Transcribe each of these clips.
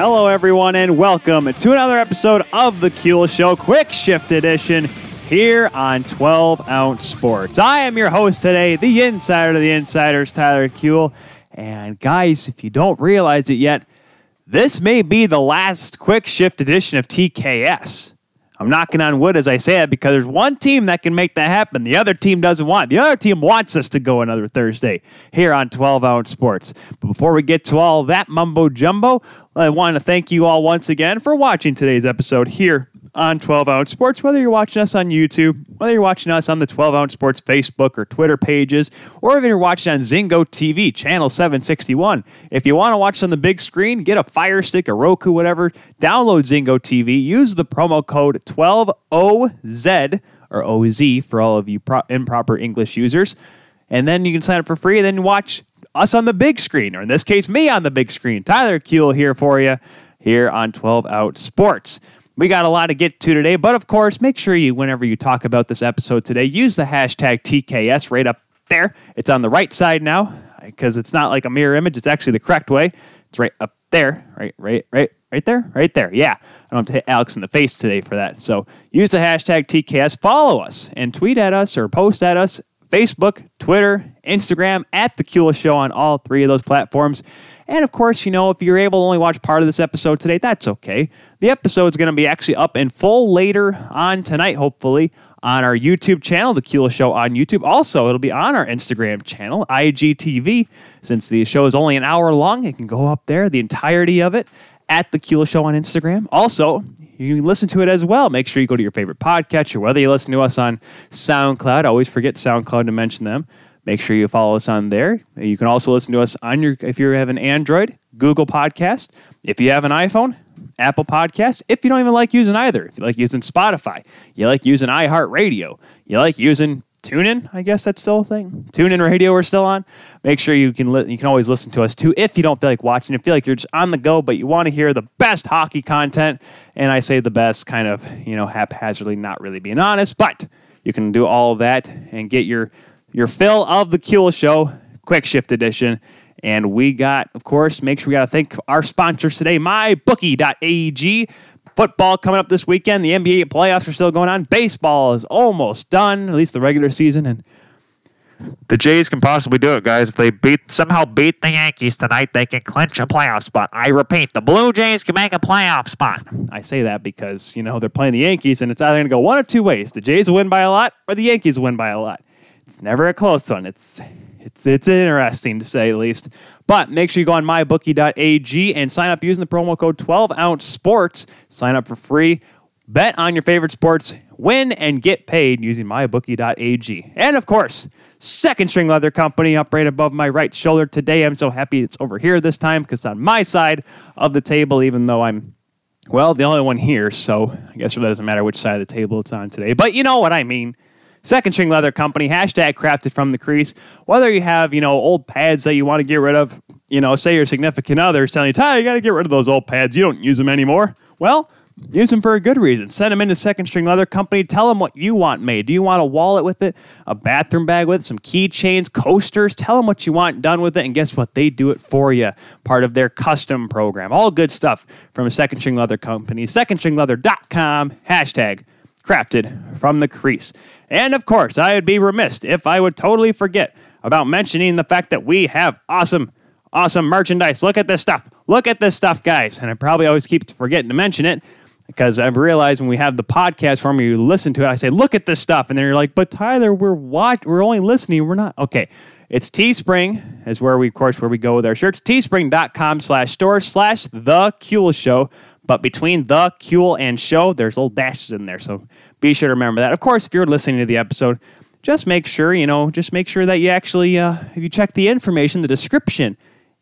Hello, everyone, and welcome to another episode of The Kuehl Show, Quick Shift Edition, here on 12 Ounce Sports. I am your host today, the insider of the insiders, Tyler Kuehl. And guys, if you don't realize it yet, this may be the last Quick Shift Edition of TKS. I'm knocking on wood as I say it because there's one team that can make that happen. The other team doesn't want. The other team wants us to go another Thursday here on 12 Ounce Sports. But before we get to all that mumbo jumbo, I want to thank you all once again for watching today's episode here on 12 Ounce Sports, whether you're watching us on YouTube, whether you're watching us on the 12 Ounce Sports Facebook or Twitter pages, or if you're watching on Zingo TV, channel 761. If you want to watch on the big screen, get a Fire Stick, a Roku, whatever, download Zingo TV, use the promo code 12OZ or OZ for all of you pro- improper English users, and then you can sign up for free and then watch us on the big screen, or in this case, me on the big screen. Tyler Kuehl here for you here on 12 Out Sports. We got a lot to get to today, but of course, make sure you, whenever you talk about this episode today, use the hashtag TKS right up there. It's on the right side now because it's not like a mirror image. It's actually the correct way. It's right up there, right, right, right, right there, right there. Yeah, I don't have to hit Alex in the face today for that. So use the hashtag TKS, follow us, and tweet at us or post at us Facebook, Twitter, Instagram, at The Kuehl Show on all three of those platforms. And of course, you know, if you're able to only watch part of this episode today, that's okay. The episode's going to be actually up in full later on tonight, hopefully, on our YouTube channel, The Kuehl Show on YouTube. Also, it'll be on our Instagram channel, IGTV. Since the show is only an hour long, it can go up there, the entirety of it, at The Kuehl Show on Instagram. Also, you can listen to it as well. Make sure you go to your favorite podcatcher, whether you listen to us on SoundCloud. I Always forget SoundCloud to mention them. Make sure you follow us on there. You can also listen to us on your if you have an Android, Google Podcast. If you have an iPhone, Apple Podcast. If you don't even like using either, if you like using Spotify, you like using iHeartRadio, you like using TuneIn, I guess that's still a thing. TuneIn Radio, we're still on. Make sure you can li- you can always listen to us too if you don't feel like watching. If you feel like you're just on the go, but you want to hear the best hockey content, and I say the best, kind of you know haphazardly, not really being honest, but you can do all of that and get your your fill of the Kuehl Show, Quick Shift Edition. And we got, of course, make sure we got to thank our sponsors today, mybookie.ag. Football coming up this weekend. The NBA playoffs are still going on. Baseball is almost done, at least the regular season. And the Jays can possibly do it, guys. If they beat somehow beat the Yankees tonight, they can clinch a playoff spot. I repeat, the Blue Jays can make a playoff spot. I say that because, you know, they're playing the Yankees, and it's either going to go one of two ways. The Jays win by a lot, or the Yankees win by a lot. It's never a close one. It's it's it's interesting to say the least. But make sure you go on mybookie.ag and sign up using the promo code 12 ounce sports. Sign up for free. Bet on your favorite sports, win and get paid using mybookie.ag. And of course, Second String Leather Company up right above my right shoulder today. I'm so happy it's over here this time because on my side of the table, even though I'm well, the only one here, so I guess it really doesn't matter which side of the table it's on today. But you know what I mean. Second String Leather Company, hashtag crafted from the crease. Whether you have, you know, old pads that you want to get rid of, you know, say your significant other is telling you, Ty, you got to get rid of those old pads. You don't use them anymore. Well, use them for a good reason. Send them into Second String Leather Company. Tell them what you want made. Do you want a wallet with it, a bathroom bag with it, some keychains, coasters? Tell them what you want done with it, and guess what? They do it for you. Part of their custom program. All good stuff from Second String Leather Company. SecondStringLeather.com. Hashtag crafted from the crease. And of course, I would be remiss if I would totally forget about mentioning the fact that we have awesome, awesome merchandise. Look at this stuff. Look at this stuff, guys. And I probably always keep forgetting to mention it because I've realized when we have the podcast form, you listen to it, I say, look at this stuff. And then you're like, but Tyler, we're watch- we're only listening. We're not. Okay. It's Teespring is where we, of course, where we go with our shirts. Teespring.com slash store slash the Kuehl Show. But between the Kuehl and show, there's little dashes in there. So be sure to remember that. Of course, if you're listening to the episode, just make sure, you know, just make sure that you actually, uh, if you check the information, the description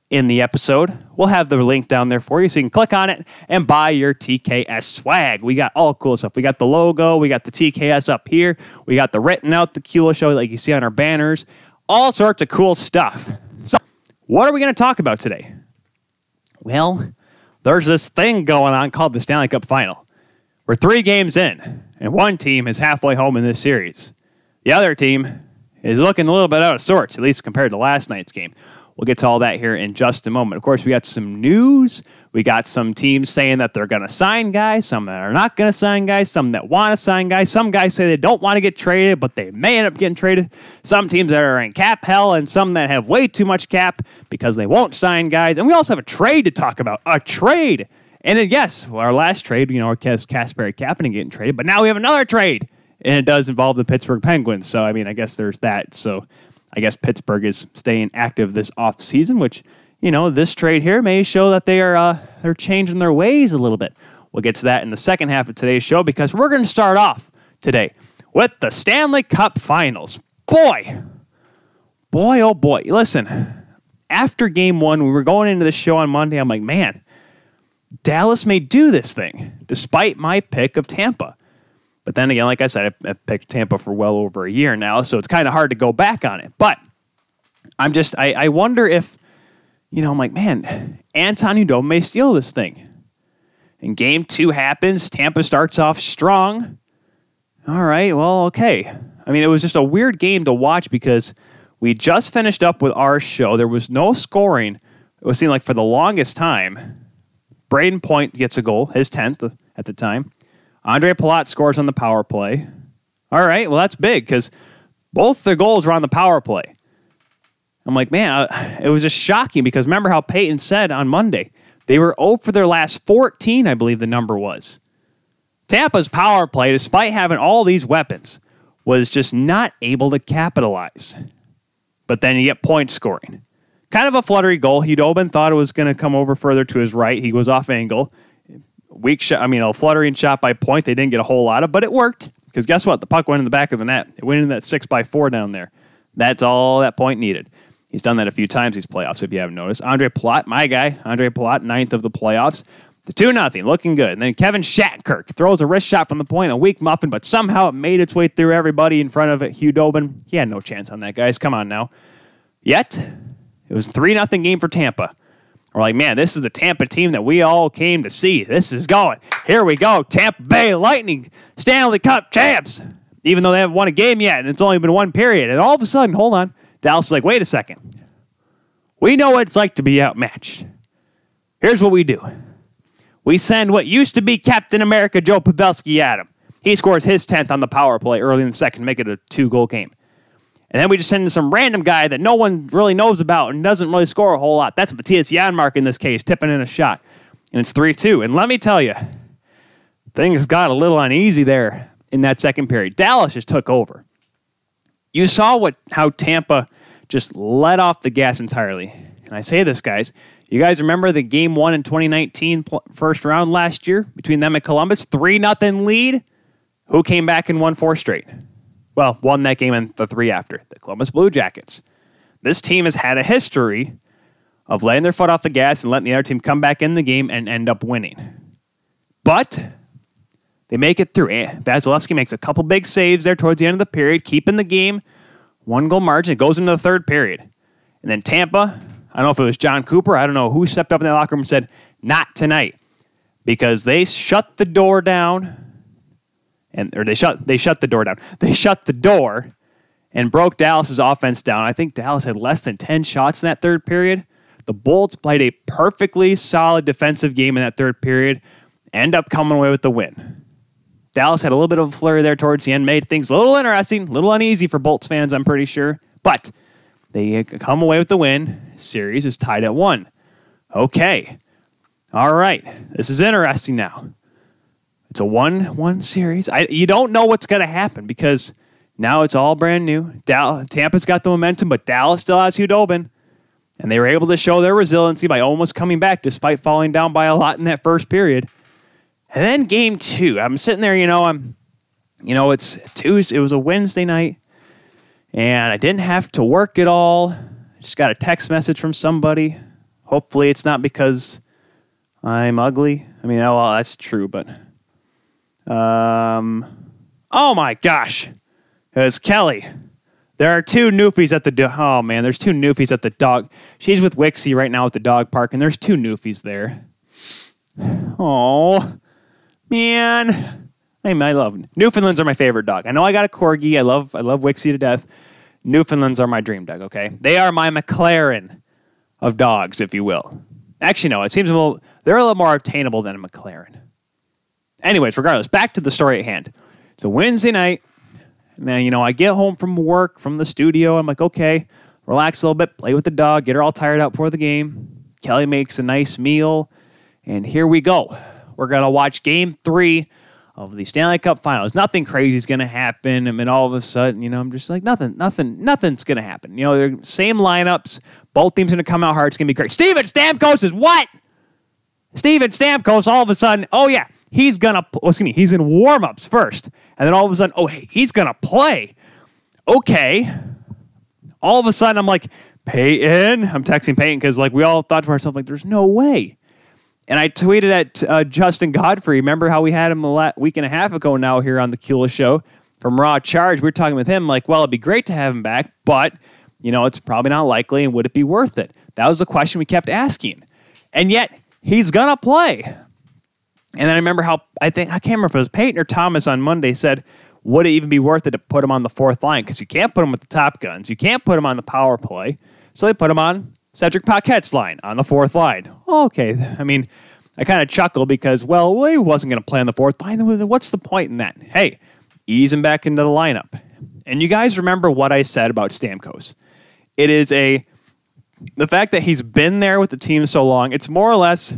in the episode, we'll have the link down there for you. So you can click on it and buy your TKS swag. We got all cool stuff. We got the logo, we got the TKS up here, we got the written out, the Kuehl show, like you see on our banners, all sorts of cool stuff. So, what are we going to talk about today? Well, there's this thing going on called the Stanley Cup Final. We're three games in, and one team is halfway home in this series. The other team is looking a little bit out of sorts, at least compared to last night's game. We'll get to all that here in just a moment. Of course, we got some news. We got some teams saying that they're going to sign guys, some that are not going to sign guys, some that want to sign guys. Some guys say they don't want to get traded, but they may end up getting traded. Some teams that are in cap hell, and some that have way too much cap because they won't sign guys. And we also have a trade to talk about. A trade. And then, yes, our last trade, you know, Casper Kapanen getting traded, but now we have another trade, and it does involve the Pittsburgh Penguins. So, I mean, I guess there's that. So, I guess Pittsburgh is staying active this off season, which you know this trade here may show that they are uh, they're changing their ways a little bit. We'll get to that in the second half of today's show because we're going to start off today with the Stanley Cup Finals. Boy, boy, oh boy! Listen, after Game One, we were going into the show on Monday. I'm like, man, Dallas may do this thing despite my pick of Tampa. But then again, like I said, I, picked Tampa for well over a year now, so it's kind of hard to go back on it. But I'm just, I, I wonder if, you know, I'm like, man, Anton Khudobin may steal this thing. And game two happens. Tampa starts off strong. All right, well, okay. I mean, it was just a weird game to watch because we just finished up with our show. There was no scoring. It was seemed like for the longest time. Brayden Point gets a goal, his 10th at the time. Ondrej Palat scores on the power play. All right, well, that's big because both the goals were on the power play. I'm like, man, uh, it was just shocking because remember how Peyton said on Monday they were 0 for their last 14, I believe the number was. Tampa's power play, despite having all these weapons, was just not able to capitalize. But then you get Point scoring. Kind of a fluttery goal. Khudobin thought it was going to come over further to his right. He was off angle weak shot. I mean, a fluttering shot by Point. They didn't get a whole lot of, but it worked because guess what? The puck went in the back of the net. It went in that six by four down there. That's all that Point needed. He's done that a few times these playoffs, if you haven't noticed. Ondrej Palat, my guy, Ondrej Palat, ninth of the playoffs. The 2 nothing, looking good. And then Kevin Shattenkirk throws a wrist shot from the point, a weak muffin, but somehow it made its way through everybody in front of it. Khudobin, he had no chance on that, guys. Come on now. Yet, it was 3 nothing game for Tampa. We're like, man, this is the Tampa team that we all came to see. This is going. Here we go. Tampa Bay Lightning, Stanley Cup champs. Even though they haven't won a game yet, and it's only been one period. And all of a sudden, hold on, Dallas is like, wait a second. We know what it's like to be outmatched. Here's what we do we send what used to be Captain America Joe Pavelski at him. He scores his 10th on the power play early in the second, make it a two goal game. And then we just send in some random guy that no one really knows about and doesn't really score a whole lot. That's Mattias Janmark in this case, tipping in a shot. And it's 3 2. And let me tell you, things got a little uneasy there in that second period. Dallas just took over. You saw what how Tampa just let off the gas entirely. And I say this, guys. You guys remember the game one in 2019 first round last year between them and Columbus? 3 nothing lead. Who came back and won four straight? Well, won that game and the three after, the Columbus Blue Jackets. This team has had a history of letting their foot off the gas and letting the other team come back in the game and end up winning. But they make it through. Eh, Vasilevskiy makes a couple big saves there towards the end of the period, keeping the game one goal margin. It goes into the third period. And then Tampa, I don't know if it was Jon Cooper, I don't know who stepped up in the locker room and said, not tonight. Because they shut the door down and or they shut they shut the door down. They shut the door and broke Dallas's offense down. I think Dallas had less than 10 shots in that third period. The Bolts played a perfectly solid defensive game in that third period, end up coming away with the win. Dallas had a little bit of a flurry there towards the end, made things a little interesting, a little uneasy for Bolts fans, I'm pretty sure. But they come away with the win. Series is tied at one. Okay. All right. This is interesting now. It's a one-one series. I, you don't know what's going to happen because now it's all brand new. Tampa's got the momentum, but Dallas still has Khudobin. And they were able to show their resiliency by almost coming back despite falling down by a lot in that first period. And then game two, I'm sitting there, you know, I'm, you know, it's Tuesday, it was a Wednesday night, and I didn't have to work at all. Just got a text message from somebody. Hopefully, it's not because I'm ugly. I mean, oh, well, that's true, but um, oh my gosh, it's Kelly. There are two newfies at the do- oh man, there's two newfies at the dog. She's with Wixie right now at the dog park, and there's two newfies there. Oh man, I I love Newfoundlands are my favorite dog. I know I got a corgi. I love I love Wixie to death. Newfoundlands are my dream dog. Okay, they are my McLaren. of dogs, if you will. Actually, no, it seems a little, they're a little more obtainable than a McLaren. Anyways, regardless, back to the story at hand. So Wednesday night. Man, you know, I get home from work, from the studio. I'm like, okay, relax a little bit, play with the dog, get her all tired out before the game. Kelly makes a nice meal, and here we go. We're to watch game three of the Stanley Cup Finals. Nothing crazy is to happen. And then all of a sudden, you know, I'm just like, nothing, nothing, nothing's to happen. You know, they're same lineups. Both teams to come out hard. It's to be great. Steven Stamkos is what? Steven Stamkos, all of a sudden, oh, yeah, he's going to, oh, excuse me, he's in warm-ups first. And then all of a sudden, oh, hey, he's going to play. Okay. All of a sudden, I'm like, Peyton. I'm texting Peyton because, like, we all thought to ourselves, like, there's no way and I tweeted at uh, Justin Godfrey. Remember how we had him a week and a half ago now here on the Kuehl Show from Raw Charge? We were talking with him like, well, it'd be great to have him back, but you know, it's probably not likely, and would it be worth it? That was the question we kept asking, and yet he's gonna play. And then I remember how I think I can't remember if it was Peyton or Thomas on Monday said, would it even be worth it to put him on the fourth line? Because you can't put him with the top guns, you can't put him on the power play, so they put him on Cedric Paquette's line on the fourth line. Okay, I mean, I kind of chuckle because, well, he wasn't going to play on the fourth line. What's the point in that? Hey, ease him back into the lineup. And you guys remember what I said about Stamkos. It is a the fact that he's been there with the team so long, it's more or less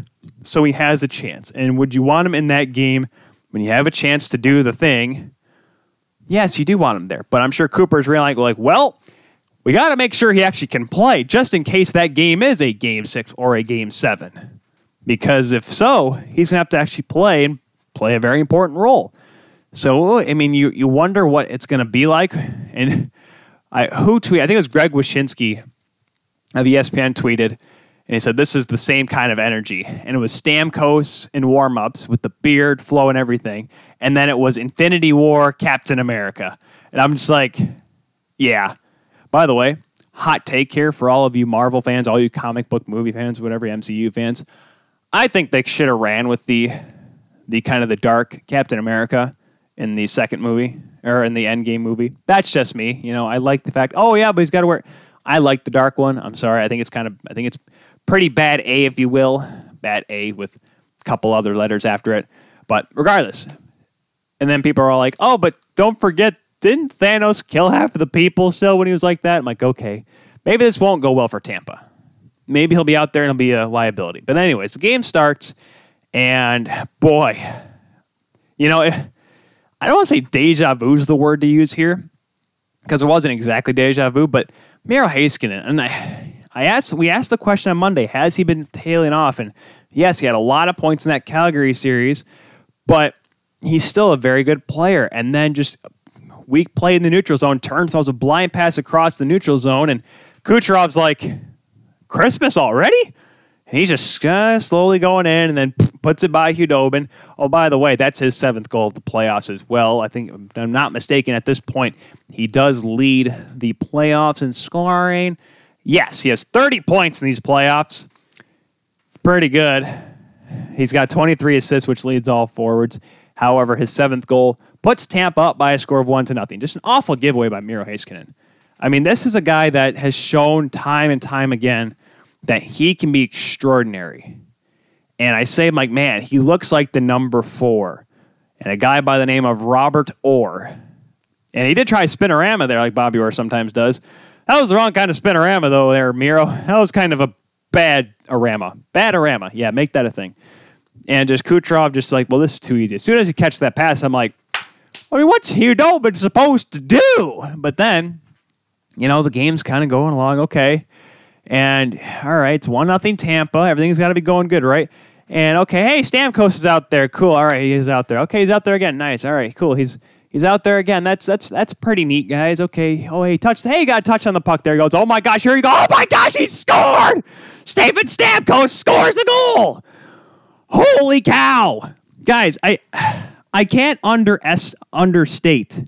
so he has a chance. And would you want him in that game when you have a chance to do the thing? Yes, you do want him there. But I'm sure Cooper's really like, well, we got to make sure he actually can play just in case that game is a game six or a game seven. Because if so, he's going to have to actually play and play a very important role. So, I mean, you, you wonder what it's going to be like. And I, who tweeted, I think it was Greg Wyshynski of ESPN tweeted, and he said, This is the same kind of energy. And it was Stamkos in warm ups with the beard, flow, and everything. And then it was Infinity War, Captain America. And I'm just like, Yeah by the way, hot take here for all of you Marvel fans, all you comic book movie fans, whatever MCU fans. I think they should have ran with the the kind of the dark Captain America in the second movie or in the Endgame movie. That's just me. You know, I like the fact. Oh yeah, but he's got to wear. I like the dark one. I'm sorry. I think it's kind of. I think it's pretty bad A, if you will, bad A with a couple other letters after it. But regardless, and then people are all like, "Oh, but don't forget didn't Thanos kill half of the people still when he was like that? I'm like, okay, maybe this won't go well for Tampa. Maybe he'll be out there and he'll be a liability. But anyways, the game starts, and boy, you know, I don't want to say deja vu is the word to use here because it wasn't exactly deja vu, but Miro Heiskanen, and I, I asked, we asked the question on Monday, has he been tailing off? And yes, he had a lot of points in that Calgary series, but he's still a very good player. And then just weak play in the neutral zone, turns, throws a blind pass across the neutral zone, and Kucherov's like, Christmas already? And he's just uh, slowly going in and then puts it by Khudobin. Oh, by the way, that's his seventh goal of the playoffs as well. I think, I'm not mistaken, at this point, he does lead the playoffs in scoring. Yes, he has 30 points in these playoffs. It's pretty good. He's got 23 assists, which leads all forwards. However, his seventh goal puts Tampa up by a score of one to nothing. Just an awful giveaway by Miro Heiskanen. I mean, this is a guy that has shown time and time again that he can be extraordinary. And I say, like, man, he looks like the number four. And a guy by the name of Robert Orr. And he did try spinorama there, like Bobby Orr sometimes does. That was the wrong kind of spinorama, though, there, Miro. That was kind of a bad arama. Bad arama. Yeah, make that a thing. And just Kucherov just like, well, this is too easy. As soon as he catches that pass, I'm like, I mean, what's Khudobin supposed to do? But then, you know, the game's kind of going along okay. And all right, it's one nothing Tampa. Everything's got to be going good, right? And okay, hey, Stamkos is out there. Cool. All right, he's out there. Okay, he's out there again. Nice. All right, cool. He's he's out there again. That's that's that's pretty neat, guys. Okay. Oh, hey, touch. Hey, he got a touch on the puck. There he goes. Oh my gosh, here you go. Oh my gosh, he scored. Steven Stamkos scores a goal. Holy cow, guys! I I can't under understate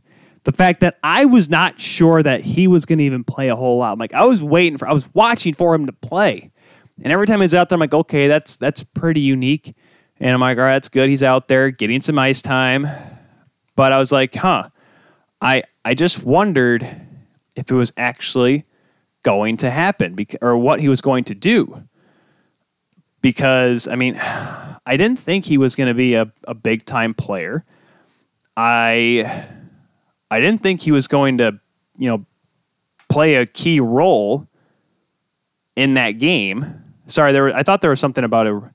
the fact that I was not sure that he was going to even play a whole lot. Like I was waiting for, I was watching for him to play, and every time he's out there, I'm like, okay, that's that's pretty unique. And I'm like, all right, that's good. He's out there getting some ice time. But I was like, huh. I I just wondered if it was actually going to happen bec- or what he was going to do. Because, I mean, I didn't think he was going to be a, a big time player. I I didn't think he was going to, you know, play a key role in that game. Sorry, there. I thought there was something about a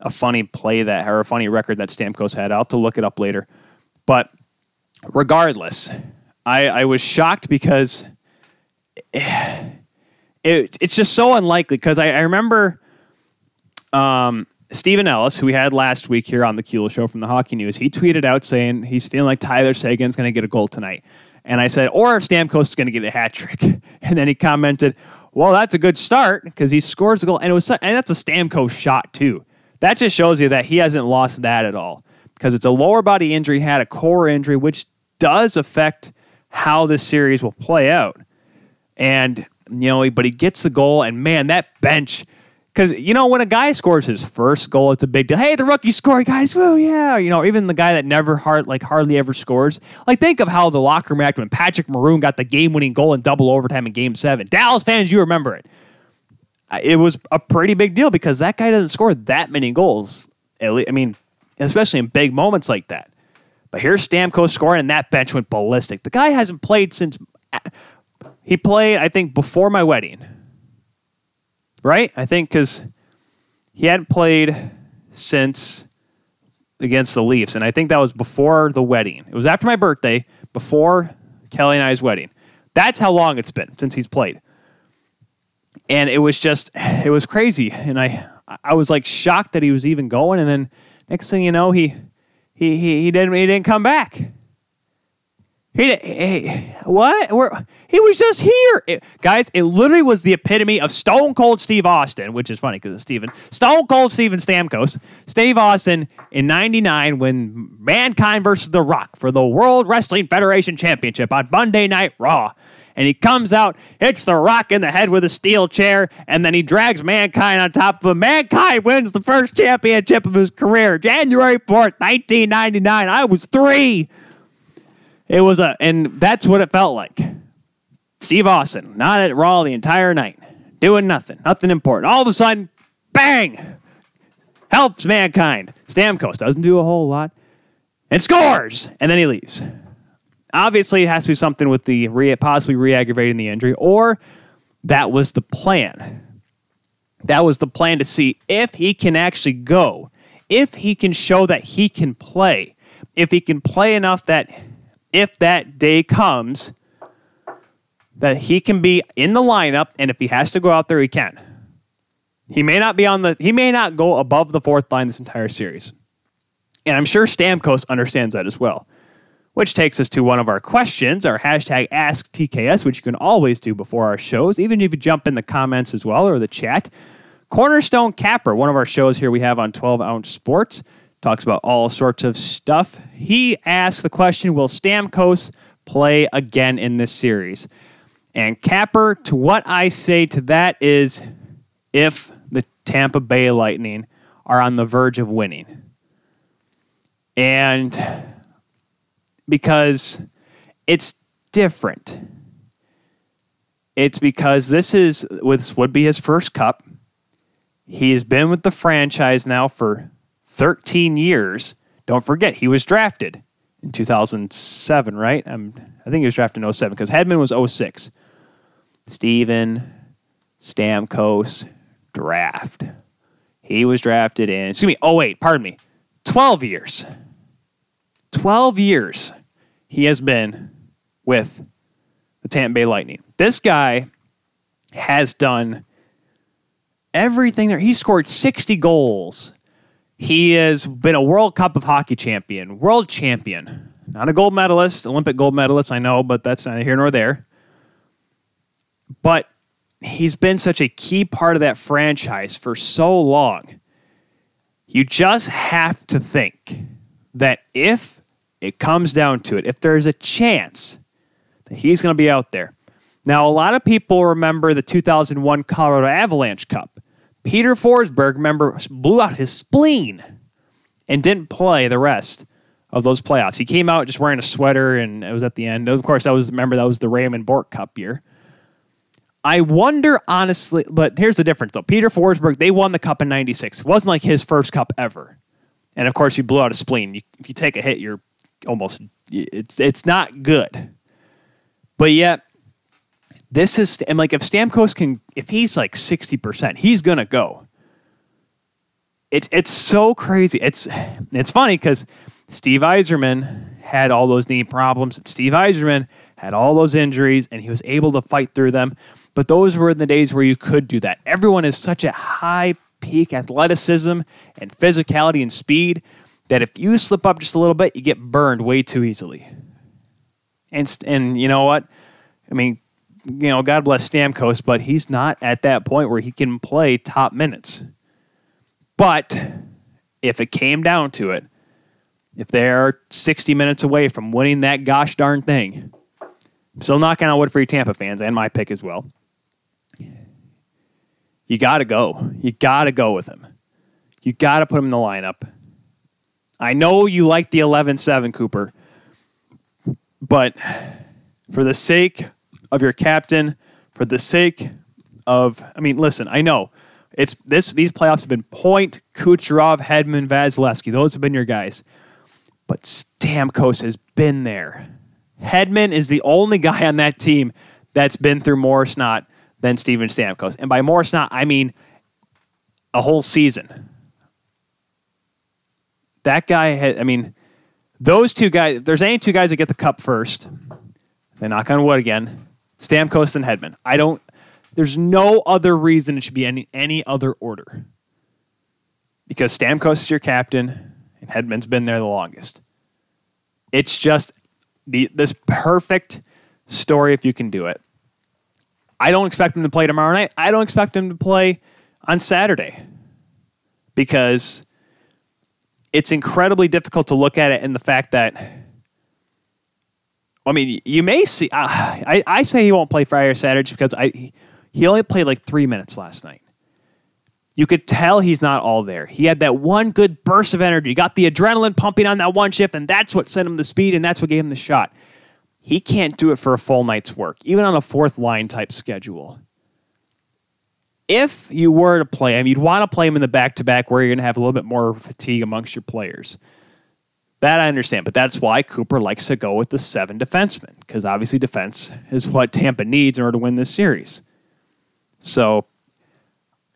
a funny play that or a funny record that Stamkos had. I'll have to look it up later. But regardless, I, I was shocked because it, it's just so unlikely. Because I, I remember um, Steven Ellis, who we had last week here on the Kuehl Show from the Hockey News, he tweeted out saying he's feeling like Tyler Seguin's going to get a goal tonight. And I said, or Stamkos is going to get a hat trick. And then he commented, well, that's a good start because he scores a goal. And it was and that's a Stamkos shot, too. That just shows you that he hasn't lost that at all because it's a lower body injury, had a core injury, which does affect how this series will play out. And, you know, but he gets the goal, and man, that bench because you know when a guy scores his first goal, it's a big deal. Hey, the rookie scored, guys! Woo, yeah! You know, even the guy that never hard like hardly ever scores. Like think of how the locker room acted when Patrick Maroon got the game-winning goal in double overtime in Game Seven. Dallas fans, you remember it. It was a pretty big deal because that guy doesn't score that many goals. I mean, especially in big moments like that. But here's Stamkos scoring, and that bench went ballistic. The guy hasn't played since he played, I think, before my wedding right? I think because he hadn't played since against the Leafs, and I think that was before the wedding. It was after my birthday, before Kelly and I's wedding. That's how long it's been since he's played. And it was just, it was crazy. And I, I was like shocked that he was even going. And then next thing you know, he, he, he, he didn't, he didn't come back. He, he what? Where, he was just here, it, guys. It literally was the epitome of Stone Cold Steve Austin, which is funny because it's Steven. Stone Cold Steven Stamkos, Steve Austin in '99 when Mankind versus The Rock for the World Wrestling Federation Championship on Monday Night Raw. And he comes out, hits The Rock in the head with a steel chair, and then he drags Mankind on top of him. Mankind wins the first championship of his career, January 4th, 1999. I was three. It was a, and that's what it felt like. Steve Austin, not at Raw the entire night, doing nothing, nothing important. All of a sudden, bang, helps mankind. Stamkos doesn't do a whole lot and scores, and then he leaves. Obviously, it has to be something with the re- possibly re-aggravating the injury, or that was the plan. That was the plan to see if he can actually go, if he can show that he can play, if he can play enough that if that day comes that he can be in the lineup and if he has to go out there he can. He may not be on the he may not go above the fourth line this entire series. And i'm sure stamkos understands that as well which takes us to one of our questions our hashtag ask tks which you can always do before our shows even if you jump in the comments as well or the chat cornerstone capper one of our shows here we have on 12 ounce sports talks about all sorts of stuff. He asks the question Will Stamkos play again in this series? And Capper, to what I say to that is if the Tampa Bay Lightning are on the verge of winning. And because it's different. It's because this is this would be his first cup. He has been with the franchise now for 13 years. Don't forget, he was drafted in 2007, right? I'm, I think he was drafted in 07 because Hedman was 06. Steven Stamkos draft. He was drafted in, excuse me, 08, pardon me, 12 years. 12 years he has been with the Tampa Bay Lightning. This guy has done everything there. He scored 60 goals he has been a World Cup of Hockey champion, world champion. Not a gold medalist, Olympic gold medalist, I know, but that's neither here nor there. But he's been such a key part of that franchise for so long. You just have to think that if it comes down to it, if there's a chance that he's going to be out there. Now, a lot of people remember the 2001 Colorado Avalanche Cup. Peter Forsberg, remember, blew out his spleen and didn't play the rest of those playoffs. He came out just wearing a sweater, and it was at the end. Of course, that was remember that was the Raymond Bourque Cup year. I wonder honestly, but here's the difference though. Peter Forsberg, they won the cup in 96. It wasn't like his first cup ever. And of course, he blew out a spleen. You, if you take a hit, you're almost, it's, it's not good. But yet, this is, and like if Stamkos can, if he's like 60%, he's going to go. It's, it's so crazy. It's, it's funny because Steve Yzerman had all those knee problems. Steve Yzerman had all those injuries and he was able to fight through them. But those were in the days where you could do that. Everyone is such a high peak athleticism and physicality and speed that if you slip up just a little bit, you get burned way too easily. And and you know what? I mean, you know, God bless Stamkos, but he's not at that point where he can play top minutes. But if it came down to it, if they're 60 minutes away from winning that gosh darn thing, still knocking on wood for you Tampa fans and my pick as well. You got to go. You got to go with him. You got to put him in the lineup. I know you like the 11 7, Cooper, but for the sake of your captain, for the sake of, I mean, listen, I know it's this. These playoffs have been Point, Kucherov, Hedman, Vasilevskiy. Those have been your guys, but Stamkos has been there. Hedman is the only guy on that team that's been through more snot than Steven Stamkos. And by more snot, I mean a whole season. That guy had, I mean, those two guys, there's any two guys that get the cup first, they knock on wood again, Stamkos and Hedman. I don't, there's no other reason it should be any, any other order. Because Stamkos is your captain and Hedman's been there the longest. It's just the this perfect story if you can do it. I don't expect him to play tomorrow night. I don't expect him to play on Saturday because it's incredibly difficult to look at it in the fact that I mean, you may see. Uh, I, I say he won't play Friday or Saturday because I he only played like three minutes last night. You could tell he's not all there. He had that one good burst of energy, got the adrenaline pumping on that one shift, and that's what sent him the speed, and that's what gave him the shot. He can't do it for a full night's work, even on a fourth line type schedule. If you were to play him, you'd want to play him in the back to back where you're going to have a little bit more fatigue amongst your players. That I understand, but that's why Cooper likes to go with the seven defensemen, because obviously defense is what Tampa needs in order to win this series. So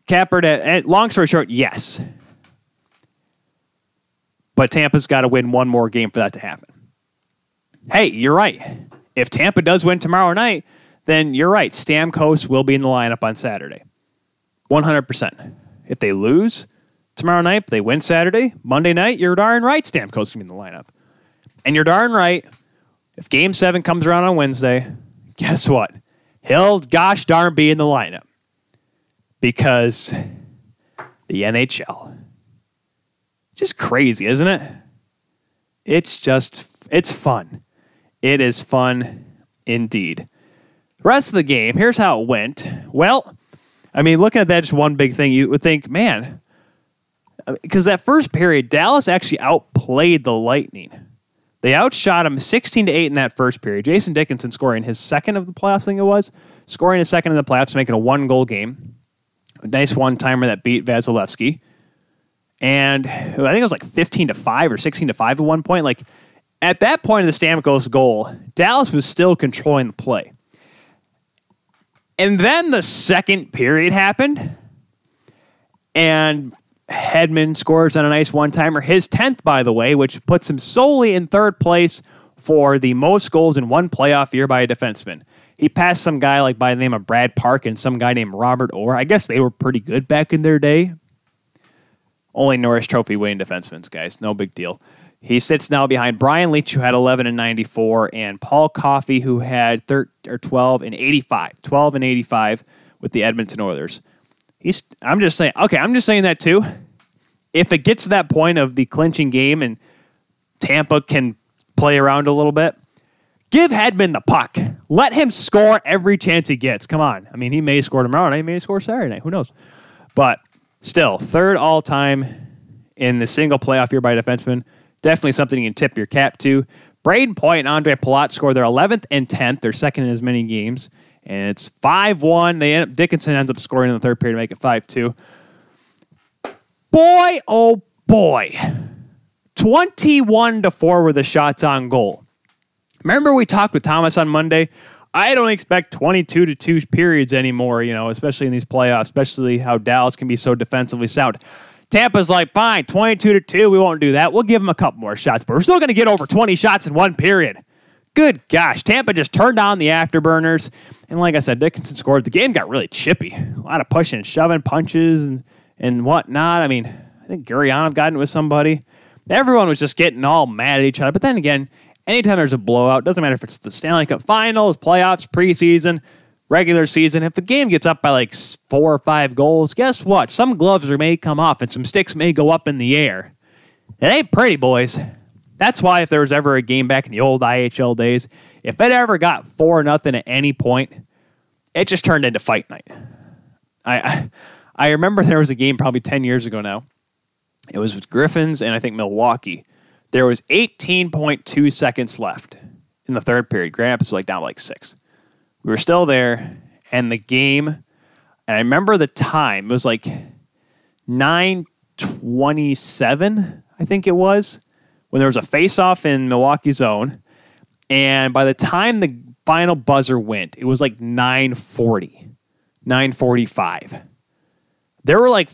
Capper, and eh, long story short, yes. But Tampa's got to win one more game for that to happen. Hey, you're right. If Tampa does win tomorrow night, then you're right. Stamkos will be in the lineup on Saturday. 100%. If they lose tomorrow night, they win Saturday, Monday night, you're darn right Stamkos can be in the lineup. And you're darn right, if game seven comes around on Wednesday, guess what? He'll gosh darn be in the lineup because the NHL. Just crazy, isn't it? It's just, it's fun. It is fun indeed. Rest of the game, here's how it went. Well, I mean, looking at that, just one big thing, you would think, man, because that first period, Dallas actually outplayed the Lightning. They outshot them 16 to 8 in that first period. Jason Dickinson scoring his second of the playoffs, I think it was, scoring his second in the playoffs, making a one goal game a nice one timer that beat Vasilevskiy. And I think it was like 15 to 5 or 16 to 5 at one point. Like at that point of the Stamkos goal, Dallas was still controlling the play. And then the second period happened. And Hedman scores on a nice one timer. His 10th, by the way, which puts him solely in third place for the most goals in one playoff year by a defenseman. He passed some guy like by the name of Brad Park and some guy named Robert Orr. I guess they were pretty good back in their day. Only Norris Trophy winning defensemen, guys. No big deal. He sits now behind Brian Leetch, who had 11 and 94, and Paul Coffey, who had 13 or 12 and 85. 12 and 85 with the Edmonton Oilers. He's. I'm just saying. Okay, I'm just saying that too. If it gets to that point of the clinching game and Tampa can play around a little bit, Give Hedman the puck. Let him score every chance he gets. Come on. I mean, he may score tomorrow night. He may score Saturday night. Who knows? But still, third all time in the single playoff year by defenseman. Definitely something you can tip your cap to. Brayden Point and Ondrej Palat score their 11th and 10th, their second in as many games. and it's 5 1. They end up, Dickinson ends up scoring in the third period to make it 5 2. Boy, oh boy. 21 to 4 were the shots on goal. Remember, we talked with Thomas on Monday? I don't expect 22 to 2 periods anymore, you know, especially in these playoffs, especially how Dallas can be so defensively sound. Tampa's like, fine, 22 to 2. We won't do that. We'll give them a couple more shots, but we're still going to get over 20 shots in one period. Good gosh. Tampa just turned on the afterburners. And like I said, Dickinson scored. The game got really chippy. A lot of pushing and shoving, punches and, and whatnot. I mean, I think Gurianov got in with somebody. Everyone was just getting all mad at each other. But then again, anytime there's a blowout, doesn't matter if it's the Stanley Cup Finals, playoffs, preseason, regular season. If a game gets up by like four or five goals, guess what? Some gloves may come off and some sticks may go up in the air. It ain't pretty, boys. That's why if there was ever a game back in the old IHL days, if it ever got four nothing at any point, it just turned into fight night. I I remember there was a game probably ten years ago now. It was with Griffins and I think Milwaukee. There was 18.2 seconds left in the third period. Rapids was like down like six. We were still there, and the game, and I remember the time, it was like 927, I think it was, when there was a face-off in Milwaukee zone. And by the time the final buzzer went, it was like 940, 945. There were like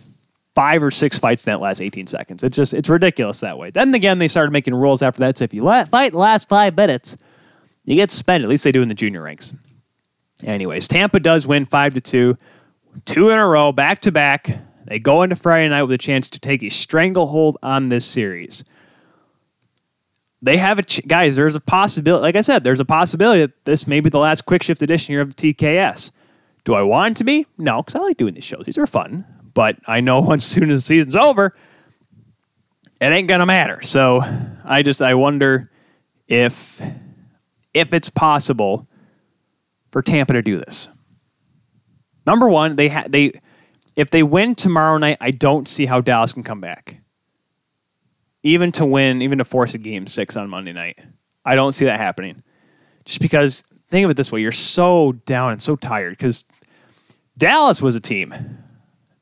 five or six fights in that last 18 seconds. It's just, it's ridiculous that way. Then again, they started making rules after that. So if you fight the last five minutes, you get suspended. At least they do in the junior ranks. Anyways, Tampa does win five to two, two in a row, back to back. They go into Friday night with a chance to take a stranglehold on this series. They have a ch- guys. There's a possibility. Like I said, there's a possibility that this may be the last quick shift edition here of the TKS. Do I want it to be? No, because I like doing these shows. These are fun. But I know once soon as the season's over, it ain't gonna matter. So I just I wonder if if it's possible for Tampa to do this. Number one, they ha- they if they win tomorrow night, I don't see how Dallas can come back. Even to win, even to force a game six on Monday night, I don't see that happening. Just because think of it this way, you're so down and so tired because Dallas was a team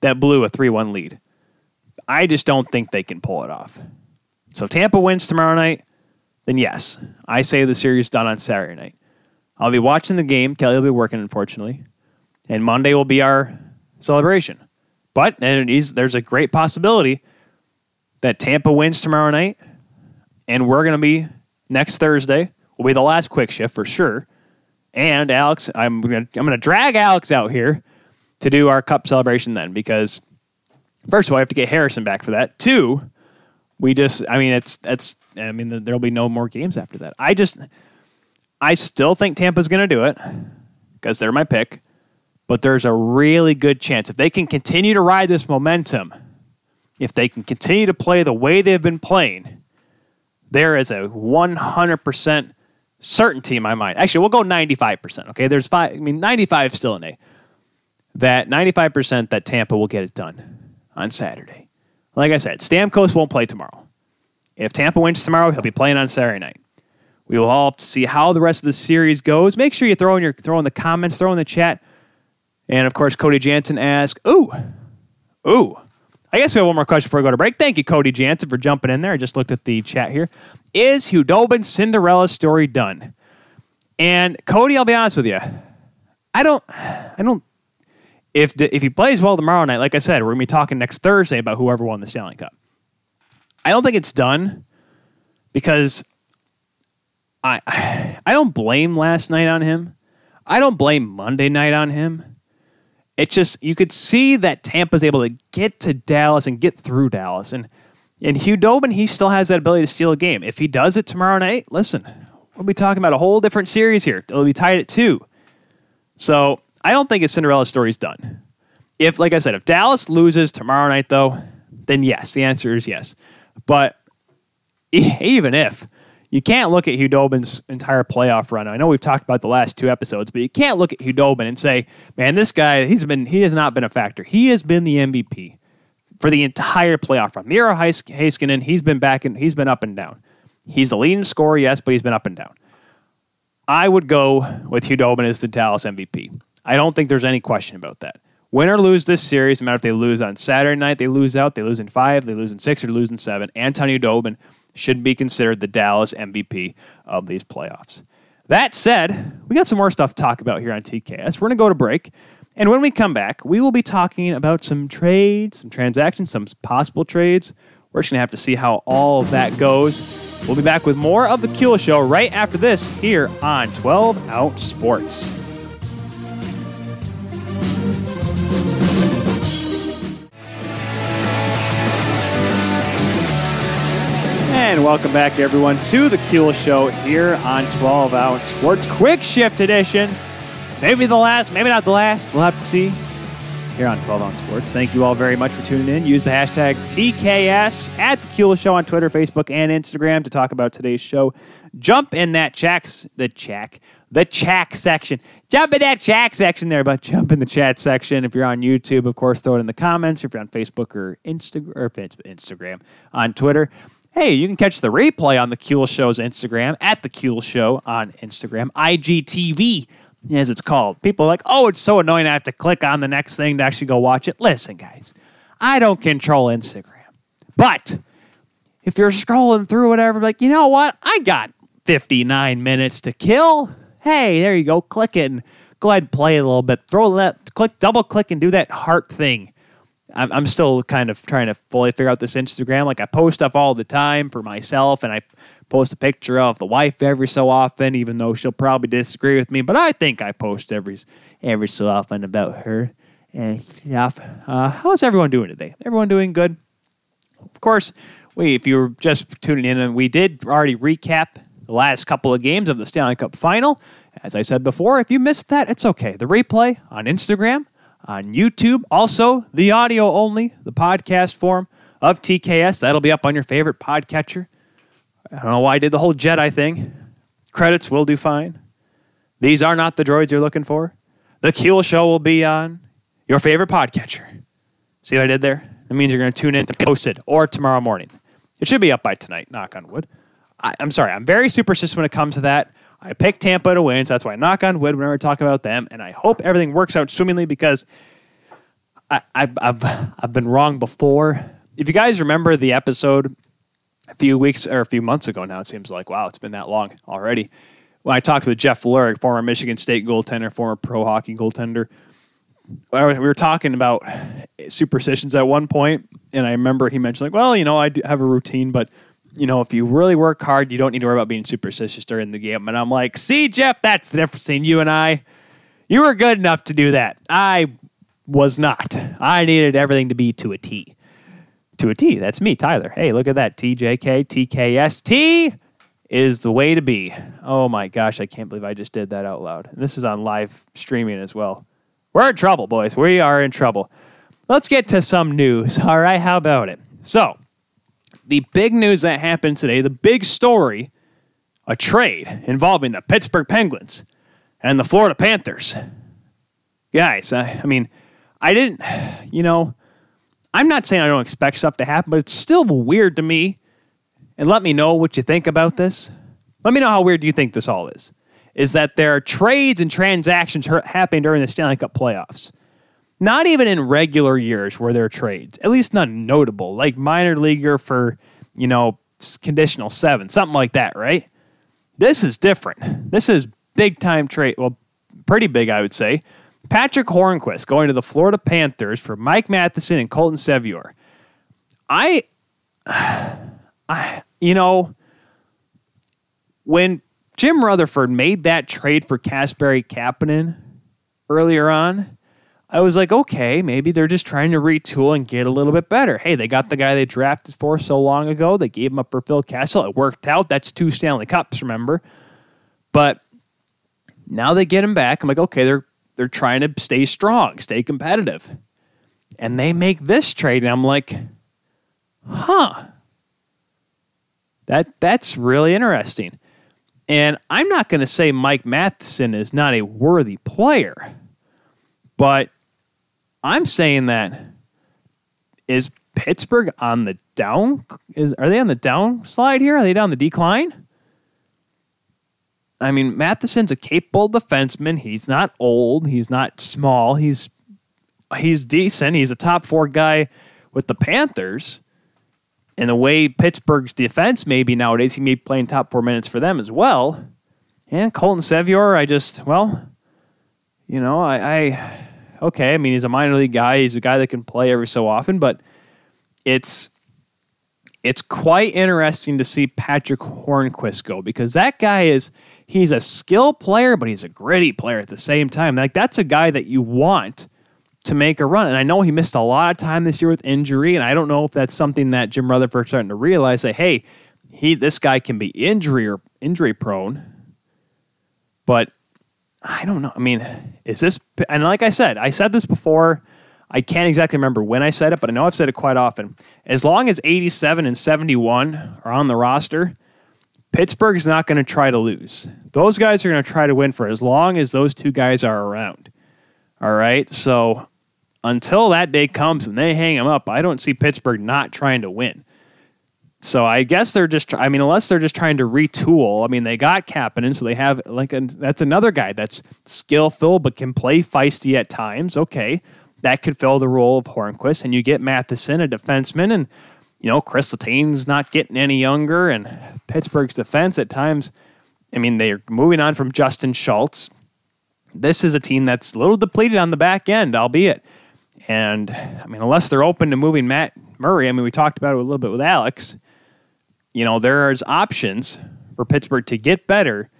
that blew a three-one lead. I just don't think they can pull it off. So Tampa wins tomorrow night, then yes, I say the series done on Saturday night. I'll be watching the game. Kelly will be working, unfortunately. And Monday will be our celebration. But and there's a great possibility that Tampa wins tomorrow night, and we're going to be next Thursday. Will be the last quick shift for sure. And Alex, I'm going to I'm going to drag Alex out here to do our cup celebration then because first of all, I have to get Harrison back for that. Two, we just I mean it's it's I mean there'll be no more games after that. I just I still think Tampa's going to do it because they're my pick, but there's a really good chance if they can continue to ride this momentum, if they can continue to play the way they've been playing, there is a 100% certainty in my mind. Actually, we'll go 95%. Okay, there's five. I mean, 95 still an A. That 95% that Tampa will get it done on Saturday. Like I said, Stamkos won't play tomorrow. If Tampa wins tomorrow, he'll be playing on Saturday night. We will all have to see how the rest of the series goes. Make sure you throw in your throw in the comments, throw in the chat. And of course, Cody Jansen asked, Ooh, ooh. I guess we have one more question before we go to break. Thank you, Cody Jansen, for jumping in there. I just looked at the chat here. Is Khudobin's Cinderella story done? And Cody, I'll be honest with you. I don't I don't if the, if he plays well tomorrow night, like I said, we're gonna be talking next Thursday about whoever won the Stanley Cup. I don't think it's done because I I don't blame last night on him. I don't blame Monday night on him. It just you could see that Tampa's able to get to Dallas and get through Dallas. And and Khudobin, he still has that ability to steal a game. If he does it tomorrow night, listen, we'll be talking about a whole different series here. It'll be tied at two. So I don't think his Cinderella story's done. If, like I said, if Dallas loses tomorrow night, though, then yes, the answer is yes. But even if you can't look at Khudobin's entire playoff run. I know we've talked about the last two episodes, but you can't look at Khudobin and say, "Man, this guy, he's been he has not been a factor. He has been the MVP for the entire playoff run." Miro Heiskanen, he's been back and he's been up and down. He's the leading scorer, yes, but he's been up and down. I would go with Khudobin as the Dallas MVP. I don't think there's any question about that. Win or lose this series, no matter if they lose on Saturday night, they lose out, they lose in five, they lose in six, or lose in seven. Antonio Khudobin should be considered the Dallas MVP of these playoffs. That said, we got some more stuff to talk about here on TKS. We're going to go to break. And when we come back, we will be talking about some trades, some transactions, some possible trades. We're just going to have to see how all of that goes. We'll be back with more of the Kuehl Show right after this here on 12 Ounce Sports. And welcome back, everyone, to the Kuehl Show here on 12 Ounce Sports Quick Shift Edition. Maybe the last, maybe not the last. We'll have to see here on 12 Ounce Sports. Thank you all very much for tuning in. Use the hashtag TKS at the Kuehl Show on Twitter, Facebook, and Instagram to talk about today's show. Jump in that checks, the check, the chat section. Jump in that chat section there, but jump in the chat section. If you're on YouTube, of course, throw it in the comments. If you're on Facebook or or Instagram, on Twitter, hey, you can catch the replay on the Kuehl Show's Instagram at the Kuehl Show on Instagram, IGTV as it's called. People are like, oh, it's so annoying I have to click on the next thing to actually go watch it. Listen, guys, I don't control Instagram. But if you're scrolling through whatever, like, you know what? I got 59 minutes to kill. Hey, there you go. Click it and go ahead and play a little bit. Throw that, click, double click and do that heart thing. I'm, I'm still kind of trying to fully figure out this Instagram. Like, I post stuff all the time for myself and I post a picture of the wife every so often, even though she'll probably disagree with me. But I think I post every every so often about her and yeah, Uh, how's everyone doing today? Everyone doing good? Of course, we if you're just tuning in, and we did already recap the last couple of games of the Stanley Cup Final. As I said before, if you missed that, it's okay. The replay on Instagram, on YouTube, also the audio only, the podcast form of TKS. That'll be up on your favorite podcatcher. I don't know why I did the whole Jedi thing. Credits will do fine. These are not the droids you're looking for. The Kuehl Show will be on your favorite podcatcher. See what I did there? That means you're going to tune in to post it or tomorrow morning. It should be up by tonight, knock on wood. I, am sorry, I'm very superstitious when it comes to that. I picked Tampa to win, so that's why I knock on wood whenever I talk about them, and I hope everything works out swimmingly because I, I, I've, I've been wrong before. If you guys remember the episode a few weeks or a few months ago now. It seems like wow, it's been that long already. When I talked with Jeff Lerg, former Michigan State goaltender, former pro hockey goaltender, we were talking about superstitions at one point, and I remember he mentioned like, well, you know, I have a routine, but you know, if you really work hard, you don't need to worry about being superstitious during the game. And I'm like, see, Jeff, that's the difference between you and I. You were good enough to do that. I was not. I needed everything to be to a T to a T. That's me, Tyler. Hey, look at that. TJK, TKST is the way to be. Oh my gosh, I can't believe I just did that out loud. And this is on live streaming as well. We're in trouble, boys. We are in trouble. Let's get to some news. All right, how about it? So, the big news that happened today, the big story, a trade involving the Pittsburgh Penguins and the Florida Panthers. Guys, I, I mean, I didn't, you know, I'm not saying I don't expect stuff to happen, but it's still weird to me. And let me know what you think about this. Let me know how weird you think this all is. Is that there are trades and transactions happening during the Stanley Cup playoffs. Not even in regular years where there trades, at least none notable, like minor leaguer for, you know, conditional seven, something like that, right? This is different. This is big time trade. Well, pretty big, I would say. Patrick Hornqvist going to the Florida Panthers for Mike Matheson and Colton Sceviour. I, I, you know, when Jim Rutherford made that trade for Kasperi Kapanen earlier on, I was like, okay, maybe they're just trying to retool and get a little bit better. Hey, they got the guy they drafted for so long ago. They gave him up for Phil Kessel. It worked out. That's two Stanley Cups, remember? But now they get him back. I'm like, okay, they're they're trying to stay strong, stay competitive. And they make this trade, and I'm like, huh. That that's really interesting. And I'm not going to say Mike Matheson is not a worthy player, but I'm saying that is Pittsburgh on the down? Is are they on the down slide here? Are they down the decline? I mean, Matheson's a capable defenseman. He's not old. He's not small. He's he's decent. He's a top four guy with the Panthers. And the way Pittsburgh's defense may be nowadays, he may be playing top four minutes for them as well. And Colton Sceviour, I just, well, you know, I, I, okay. I mean, he's a minor league guy. He's a guy that can play every so often, but it's, it's quite interesting to see Patrick Hornqvist go because that guy is, he's a skill player, but he's a gritty player at the same time. Like, that's a guy that you want to make a run. And I know he missed a lot of time this year with injury, and I don't know if that's something that Jim Rutherford's starting to realize that hey, he this guy can be injury or injury prone. But I don't know. I mean, is this and like I said, I said this before. I can't exactly remember when I said it, but I know I've said it quite often. As long as 87 and 71 are on the roster, Pittsburgh's not going to try to lose. Those guys are going to try to win for as long as those two guys are around. All right. So until that day comes when they hang them up, I don't see Pittsburgh not trying to win. So I guess they're just, I mean, unless they're just trying to retool. I mean, they got Kapanen, so they have like, a, that's another guy that's skillful but can play feisty at times. Okay, that could fill the role of Hornqvist, and you get Matheson, a defenseman, and you know Chris Letang's not getting any younger, and Pittsburgh's defense at times. I mean, they're moving on from Justin Schultz. This is a team that's a little depleted on the back end, albeit. And I mean, unless they're open to moving Matt Murray, I mean, we talked about it a little bit with Alex. You know, there's options for Pittsburgh to get better,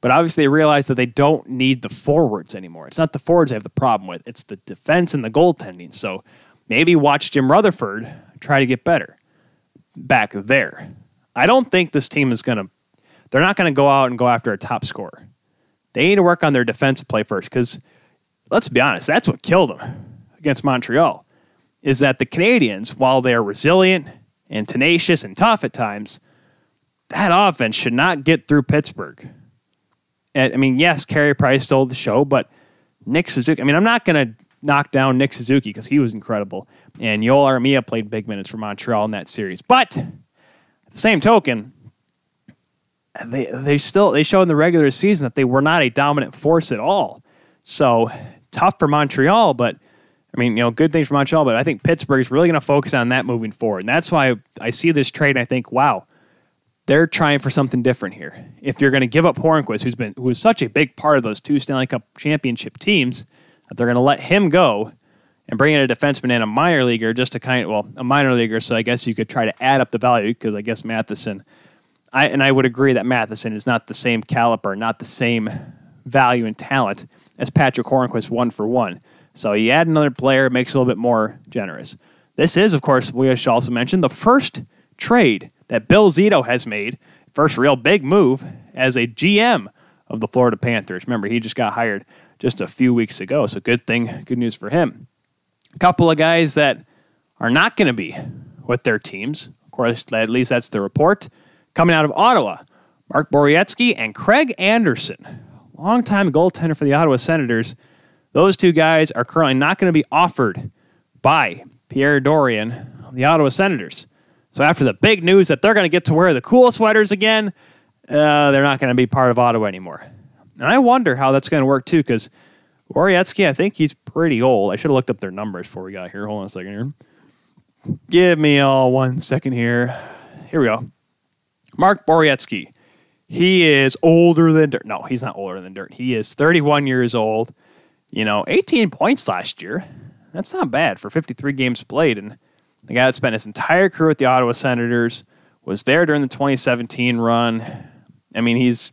but obviously they realize that they don't need the forwards anymore. It's not the forwards they have the problem with, it's the defense and the goaltending. So maybe watch Jim Rutherford try to get better back there. I don't think this team is going to, they're not going to go out and go after a top scorer. They need to work on their defensive play first because let's be honest, that's what killed them against Montreal. Is that the Canadiens, while they're resilient and tenacious and tough at times, that offense should not get through Pittsburgh. And, I mean, yes, Carey Price stole the show, but Nick Suzuki, I mean, I'm not going to knock down Nick Suzuki because he was incredible. And Joel Armia played big minutes for Montreal in that series. But at the same token, they they still they showed in the regular season that they were not a dominant force at all. So tough for Montreal, but I mean, you know, good things for Montreal, but I think Pittsburgh is really going to focus on that moving forward. And that's why I see this trade and I think, wow, they're trying for something different here. If you're going to give up Hornqvist, who's been who was such a big part of those two Stanley Cup championship teams, that they're going to let him go and bring in a defenseman and a minor leaguer just to kind of well, a minor leaguer. So I guess you could try to add up the value because I guess Matheson – I and I would agree that Matheson is not the same caliber, not the same value and talent as Patrick Hornqvist one for one. So you add another player, makes it a little bit more generous. This is, of course, we should also mention the first trade that Bill Zito has made, first real big move as a GM of the Florida Panthers. Remember, he just got hired just a few weeks ago, so good thing, good news for him. A couple of guys that are not going to be with their teams. Of course, at least that's the report. Coming out of Ottawa, Mark Borowiecki and Craig Anderson, longtime goaltender for the Ottawa Senators. Those two guys are currently not going to be offered by Pierre Dorion, the Ottawa Senators. So after the big news that they're going to get to wear the cool sweaters again, uh, they're not going to be part of Ottawa anymore. And I wonder how that's going to work too, because Borowiecki, I think he's pretty old. I should have looked up their numbers before we got here. Hold on a second here. Give me all one second here. Here we go. Mark Borowiecki. He is older than dirt. No, he's not older than dirt. He is 31 years old. You know, 18 points last year. That's not bad for 53 games played. And the guy that spent his entire career with the Ottawa Senators was there during the 2017 run. I mean, he's,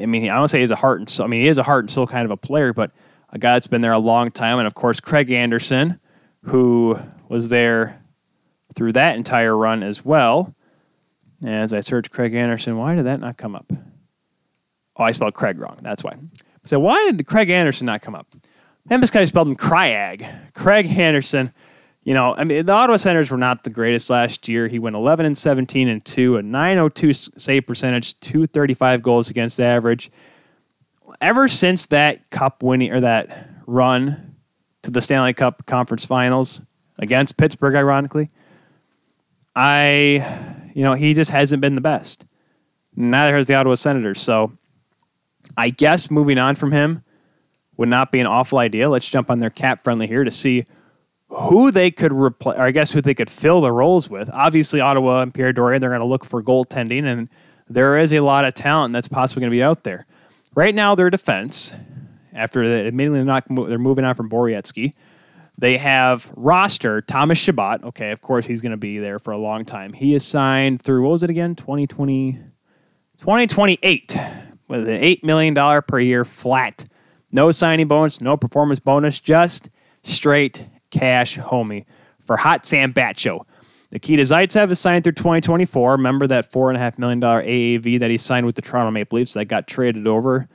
I mean, I don't say he's a heart and soul. I mean, he is a heart and soul kind of a player, but a guy that's been there a long time. And of course, Craig Anderson, who was there through that entire run as well. As I search Craig Anderson, why did that not come up? Oh, I spelled Craig wrong. That's why. So why did Craig Anderson not come up? Memphis guy spelled him Cryag. Craig Anderson. You know, I mean, the Ottawa Senators were not the greatest last year. He went 11 and 17 and 2, a 902 save percentage, 235 goals against average. Ever since that cup winning or that run to the Stanley Cup Conference Finals against Pittsburgh, ironically, I you know, he just hasn't been the best. Neither has the Ottawa Senators. So I guess moving on from him would not be an awful idea. Let's jump on their cap friendly here to see who they could replace, or I guess who they could fill the roles with. Obviously, Ottawa and Pierre Dorion, they're going to look for goaltending, and there is a lot of talent that's possibly going to be out there. Right now, their defense, after the, admittedly not, they're moving on from Borowiecki, they have roster Thomas Chabot. Okay, of course, he's going to be there for a long time. He is signed through, what was it again? 2020, 2028 with an $8 million per year flat. No signing bonus, no performance bonus, just straight cash homie for Hot Sam Batcho. Nikita Zaitsev is signed through 2024. Remember that $4.5 million AAV that he signed with the Toronto Maple Leafs that got traded over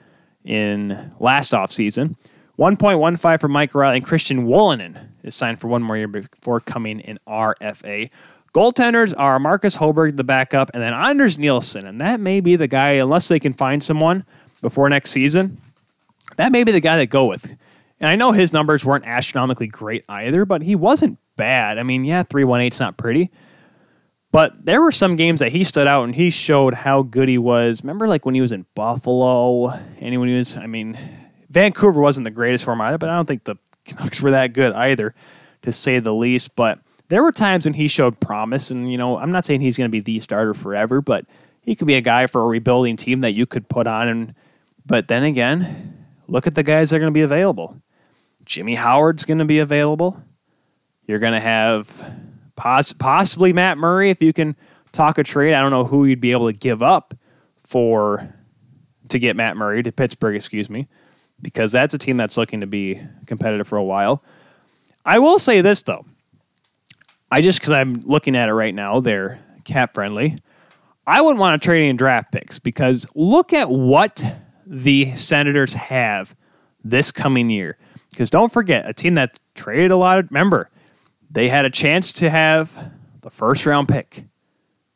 in last offseason. 1.15 for Mike Reilly and Christian Wolanin is signed for one more year before coming in RFA. Goaltenders are Marcus Hogberg, the backup, and then Anders Nilsson. And that may be the guy, unless they can find someone before next season, that may be the guy they go with. And I know his numbers weren't astronomically great either, but he wasn't bad. I mean, yeah, 318 is not pretty. But there were some games that he stood out and he showed how good he was. Remember, like when he was in Buffalo, and when he was, I mean, Vancouver wasn't the greatest for him either, but I don't think the Canucks were that good either, to say the least. But there were times when he showed promise, and you know, I'm not saying he's going to be the starter forever, but he could be a guy for a rebuilding team that you could put on. And but then again, look at the guys that are going to be available. Jimmy Howard's going to be available. You're going to have poss- possibly Matt Murray if you can talk a trade. I don't know who you'd be able to give up for to get Matt Murray to Pittsburgh, excuse me, because that's a team that's looking to be competitive for a while. I will say this though. I just because I'm looking at it right now, they're cap friendly. I wouldn't want to trade any draft picks because look at what the Senators have this coming year. Because don't forget, a team that traded a lot of, remember, they had a chance to have the first round pick,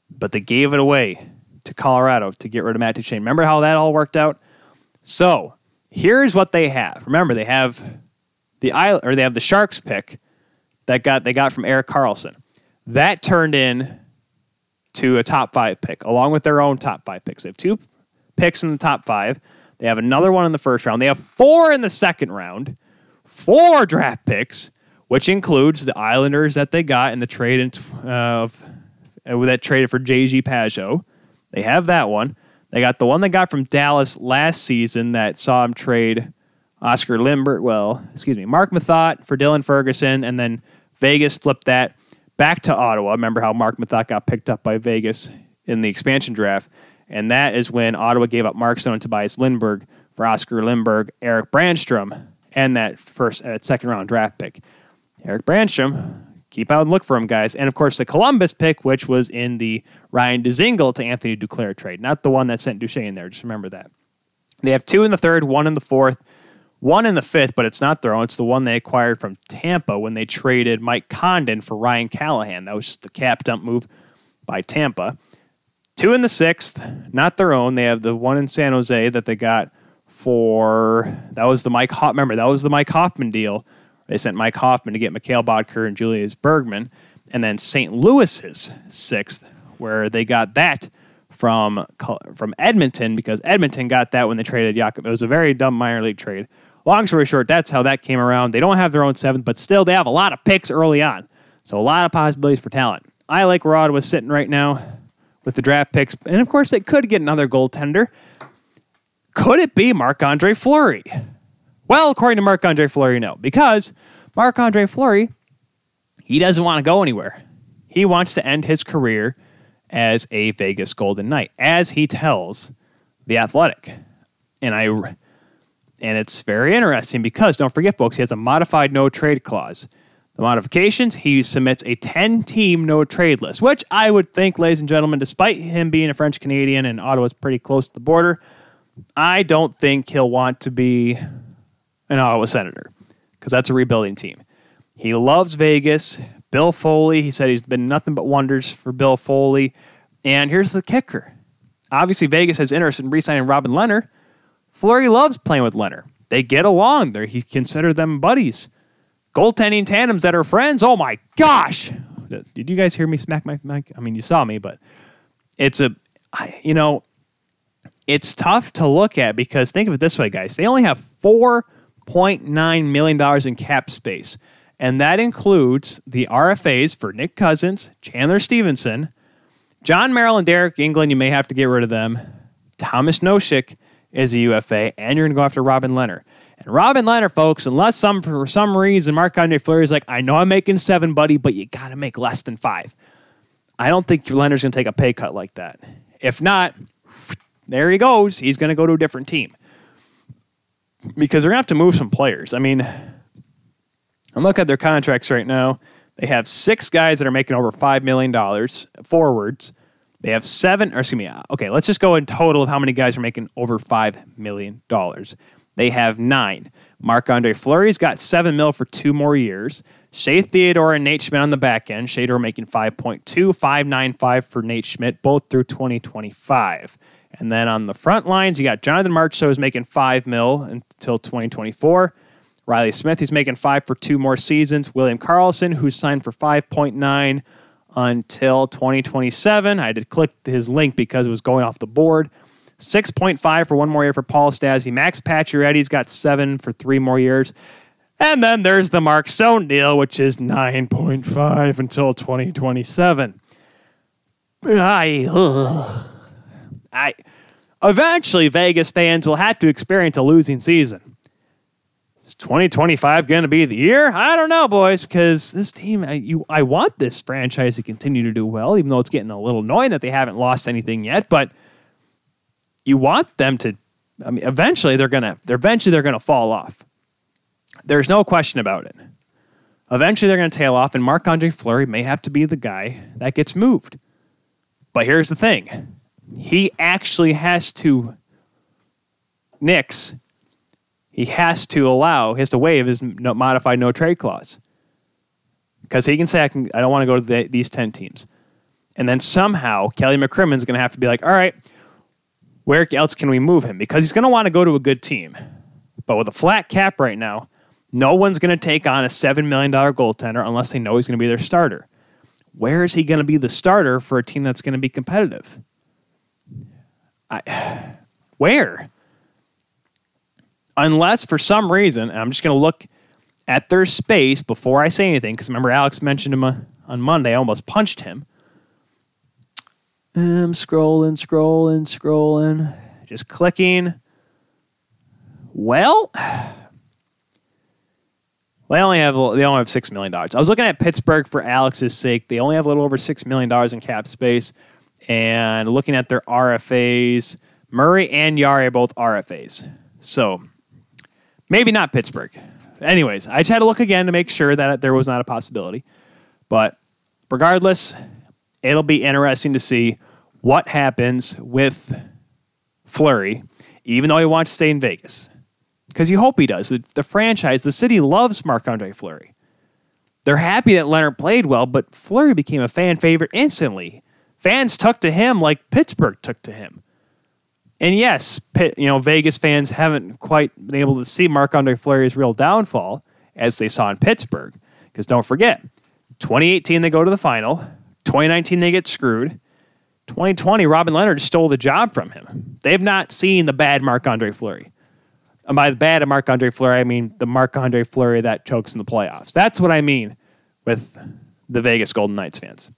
but they gave it away to Colorado to get rid of Matt Duchene. Remember how that all worked out? So here's what they have. Remember, they have the island, or they have the Sharks pick that got they got from Erik Karlsson. That turned in to a top five pick, along with their own top five picks. They have two picks in the top five. They have another one in the first round. They have four in the second round four draft picks, which includes the Islanders that they got in the trade in, uh, that traded for JG Pageau. They have that one. They got the one they got from Dallas last season that saw him trade Oscar Lindberg, well, excuse me, Marc Methot for Dylan Ferguson, and then Vegas flipped that back to Ottawa. Remember how Marc Methot got picked up by Vegas in the expansion draft? And that is when Ottawa gave up Mark Stone and Tobias Lindberg for Oscar Lindberg, Eric Brannstrom, and that first uh, second round draft pick. Eric Brannstrom, keep out and look for him, guys. And of course, the Columbus pick, which was in the Ryan Dzingel to Anthony Duclair trade, not the one that sent Duchene there. Just remember that. They have two in the third, one in the fourth, one in the fifth, but it's not their own. It's the one they acquired from Tampa when they traded Mike Condon for Ryan Callahan. That was just the cap dump move by Tampa. Two in the sixth, not their own. They have the one in San Jose that they got for that was the Mike Hoff. Remember that was the Mike Hoffman deal. They sent Mike Hoffman to get Mikkel Boedker and Julius Bergman, and then St. Louis's sixth, where they got that from from Edmonton because Edmonton got that when they traded Jakob. It was a very dumb minor league trade. Long story short, that's how that came around. They don't have their own seventh, but still they have a lot of picks early on, so a lot of possibilities for talent. I like where Ottawa's sitting right now with the draft picks, and of course they could get another goaltender. Could it be Marc Andre Fleury? Well, according to Marc Andre Fleury, no, because Marc Andre Fleury, he doesn't want to go anywhere. He wants to end his career as a Vegas Golden Knight, as he tells the Athletic. And I and it's very interesting because don't forget, folks, he has a modified no trade clause. The modifications, he submits a 10 team no trade list, which I would think, ladies and gentlemen, despite him being a French Canadian and Ottawa's pretty close to the border, I don't think he'll want to be an Ottawa Senator because that's a rebuilding team. He loves Vegas. Bill Foley, he said he's been nothing but wonders for Bill Foley. And here's the kicker. Obviously, Vegas has interest in re-signing Robin Lehner. Fleury loves playing with Lehner. They get along. They're, he considered them buddies. Goaltending tandems that are friends. Oh my gosh! Did you guys hear me smack my mic? I mean, you saw me, but it's a, you know, it's tough to look at because think of it this way, guys. They only have $4.9 million in cap space. And that includes the RFAs for Nick Cousins, Chandler Stephenson, Jon Merrill, and Deryk Engelland. You may have to get rid of them. Tomas Nosek is a UFA, and you're going to go after Robin Lehner. And Robin Lehner, folks, unless some for some reason Marc Andre Fleury is like, I know I'm making seven, buddy, but you got to make less than five. I don't think Lehner's going to take a pay cut like that. If not, there he goes. He's going to go to a different team because they're going to have to move some players. I mean, I'm looking at their contracts right now. They have six guys that are making over $5 million forwards. They have seven, or excuse me, uh, okay, let's just go in total of how many guys are making over $5 million. They have nine. Marc Andre Fleury's got seven mil for two more years. Shea Theodore and Nate Schmidt on the back end. Shea Theodore making 5.2, 595 for Nate Schmidt, both through 2025. And then on the front lines, you got Jonathan Marchessault who's making five mil until 2024. Reilly Smith, who's making five for two more seasons. William Karlsson, who's signed for 5.9 until 2027. I had to click his link because it was going off the board. 6.5 for one more year for Paul Stastny. Max Pacioretty's got seven for three more years. And then there's the Mark Stone deal, which is 9.5 until 2027. I, ugh. I, eventually Vegas fans will have to experience a losing season. Is 2025 going to be the year? I don't know, boys, because this team, I, you, I want this franchise to continue to do well, even though it's getting a little annoying that they haven't lost anything yet. But you want them to. I mean, eventually they're gonna. They're eventually they're gonna fall off. There's no question about it. Eventually they're gonna tail off, and Marc Andre Fleury may have to be the guy that gets moved. But here's the thing: he actually has to. Nix. He has to allow. He has to waive his no, modified no trade clause because he can say, "I, can, I don't want to go to the, these ten teams," and then somehow Kelly McCrimmon's going to have to be like, "All right, where else can we move him? Because he's going to want to go to a good team. But with a flat cap right now, no one's going to take on a $7 million goaltender unless they know he's going to be their starter. Where is he going to be the starter for a team that's going to be competitive? I, where? Unless for some reason, I'm just going to look at their space before I say anything, because remember, Alex mentioned him uh, on Monday. I almost punched him. I'm scrolling, scrolling, scrolling, just clicking. Well, they only have they only have six million dollars. I was looking at Pittsburgh for Alex's sake. They only have a little over six million dollars in cap space, and looking at their RFAs, Murray and Jarry are both RFAs. So maybe not Pittsburgh. Anyways, I just had to look again to make sure that there was not a possibility. But regardless, it'll be interesting to see what happens with Fleury, even though he wants to stay in Vegas. Because you hope he does. The, the franchise, the city loves Marc Andre Fleury. They're happy that Lehner played well, but Fleury became a fan favorite instantly. Fans took to him like Pittsburgh took to him. And yes, Pitt, you know, Vegas fans haven't quite been able to see Marc Andre Fleury's real downfall as they saw in Pittsburgh. Because don't forget, 2018 they go to the final. 2019, they get screwed. 2020, Robin Lehner stole the job from him. They've not seen the bad Marc Andre Fleury. And by the bad Marc Andre Fleury, I mean the Marc Andre Fleury that chokes in the playoffs. That's what I mean with the Vegas Golden Knights fans.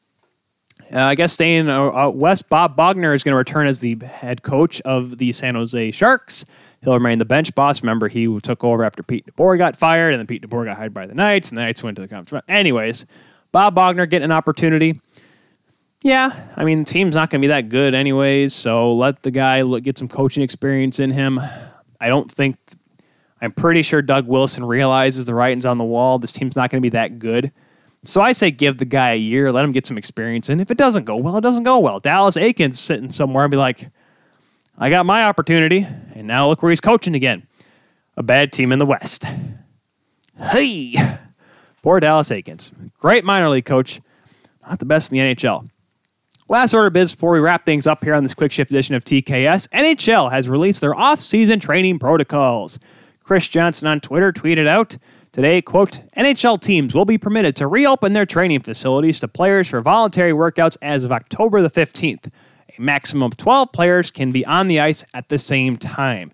Uh, I guess staying uh, uh west, Bob Boughner is going to return as the head coach of the San Jose Sharks. He'll remain the bench boss. Remember, he took over after Pete DeBoer got fired, and then Pete DeBoer got hired by the Knights, and the Knights went to the conference. Anyways, Bob Boughner getting an opportunity. Yeah, I mean, the team's not going to be that good anyways, so let the guy look, get some coaching experience in him. I don't think, I'm pretty sure Doug Wilson realizes the writing's on the wall. This team's not going to be that good. So I say give the guy a year, let him get some experience. And if it doesn't go well, it doesn't go well. Dallas Eakins sitting somewhere and be like, I got my opportunity, and now look where he's coaching again. A bad team in the West. Hey, poor Dallas Eakins. Great minor league coach, not the best in the NHL. Last order of biz before we wrap things up here on this quick shift edition of TKS. NHL has released their off-season training protocols. Chris Johnston on Twitter tweeted out today, quote, NHL teams will be permitted to reopen their training facilities to players for voluntary workouts as of October the 15th. a maximum of 12 players can be on the ice at the same time.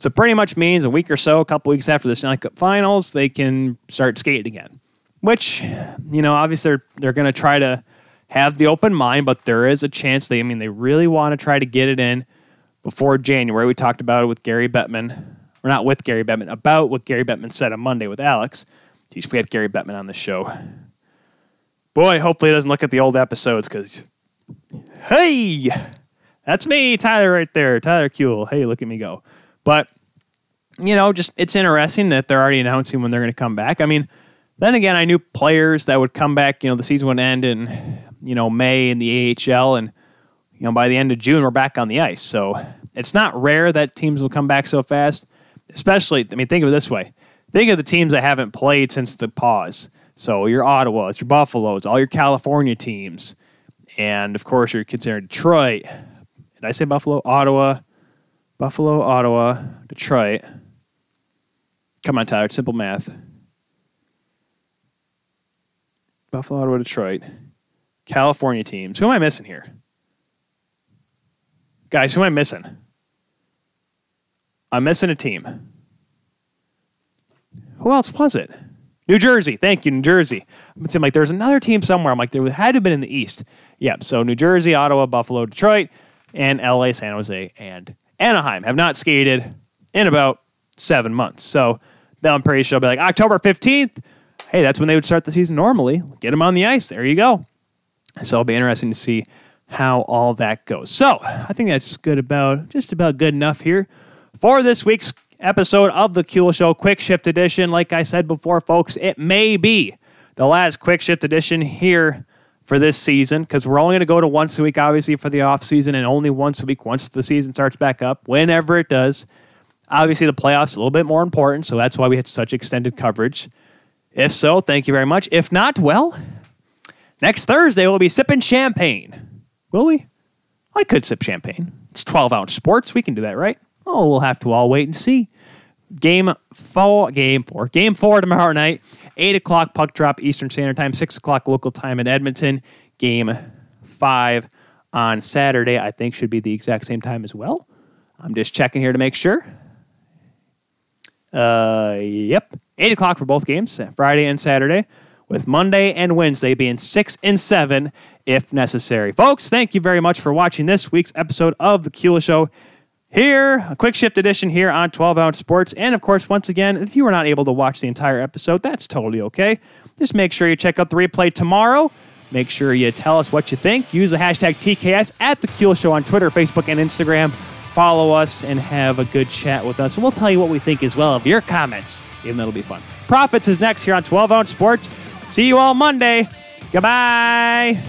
So pretty much means a week or so, a couple weeks after the Stanley Cup Finals, they can start skating again. Which, you know, obviously they're they're going to try to have the open mind, but there is a chance they, I mean, they really want to try to get it in before January. We talked about it with Gary Bettman, or not with Gary Bettman, about what Gary Bettman said on Monday with Alex. We had Gary Bettman on the show. Boy, hopefully he doesn't look at the old episodes because, hey, that's me, Tyler, right there. Tyler Kuehl. Hey, look at me go. But, you know, just it's interesting that they're already announcing when they're going to come back. I mean, then again, I knew players that would come back, you know, the season would end in, you know, May in the AHL. And, you know, by the end of June, we're back on the ice. So it's not rare that teams will come back so fast, especially, I mean, think of it this way think of the teams that haven't played since the pause. So your Ottawa, it's your Buffalo, it's all your California teams, and of course you're considering Detroit. Did I say Buffalo, Ottawa, Buffalo, Ottawa, Detroit? Come on, Tyler, simple math. Buffalo, Ottawa, Detroit, California teams. Who am I missing here? Guys, who am I missing? I'm missing a team. Who else was it? New Jersey. Thank you, New Jersey. It seemed like there's another team somewhere. I'm like, there had to have been in the East. Yep. So New Jersey, Ottawa, Buffalo, Detroit, and LA, San Jose, and Anaheim have not skated in about seven months. So then I'm pretty sure I'll be like October 15th. Hey, that's when they would start the season normally. Get them on the ice. There you go. So it'll be interesting to see how all that goes. So I think that's good about just about good enough here for this week's episode of the Kuehl Show Quick Shift Edition. Like I said before, folks, it may be the last Quick Shift Edition here for this season because we're only going to go to once a week, obviously, for the off season, and only once a week once the season starts back up, whenever it does. Obviously, the playoffs a little bit more important, so that's why we had such extended coverage. If so, thank you very much. If not, well, next Thursday we'll be sipping champagne. Will we? I could sip champagne. It's 12 ounce sports. We can do that, right? Oh, we'll have to all wait and see. Game four, game four, game four tomorrow night, eight o'clock puck drop Eastern Standard Time, six o'clock local time in Edmonton. Game five on Saturday, I think should be the exact same time as well. I'm just checking here to make sure. Uh, yep, eight o'clock for both games, Friday and Saturday, with Monday and Wednesday being six and seven if necessary. Folks, thank you very much for watching this week's episode of the Kuehl Show here, a quick shift edition here on 12 Ounce Sports. And of course, once again, if you were not able to watch the entire episode, that's totally okay. Just make sure you check out the replay tomorrow. Make sure you tell us what you think. Use the hashtag TKS at The Kuehl Show on Twitter, Facebook, and Instagram. Follow us and have a good chat with us. We'll tell you what we think as well of your comments, even though it'll be fun. Profits is next here on 12 Ounce Sports. See you all Monday. Goodbye.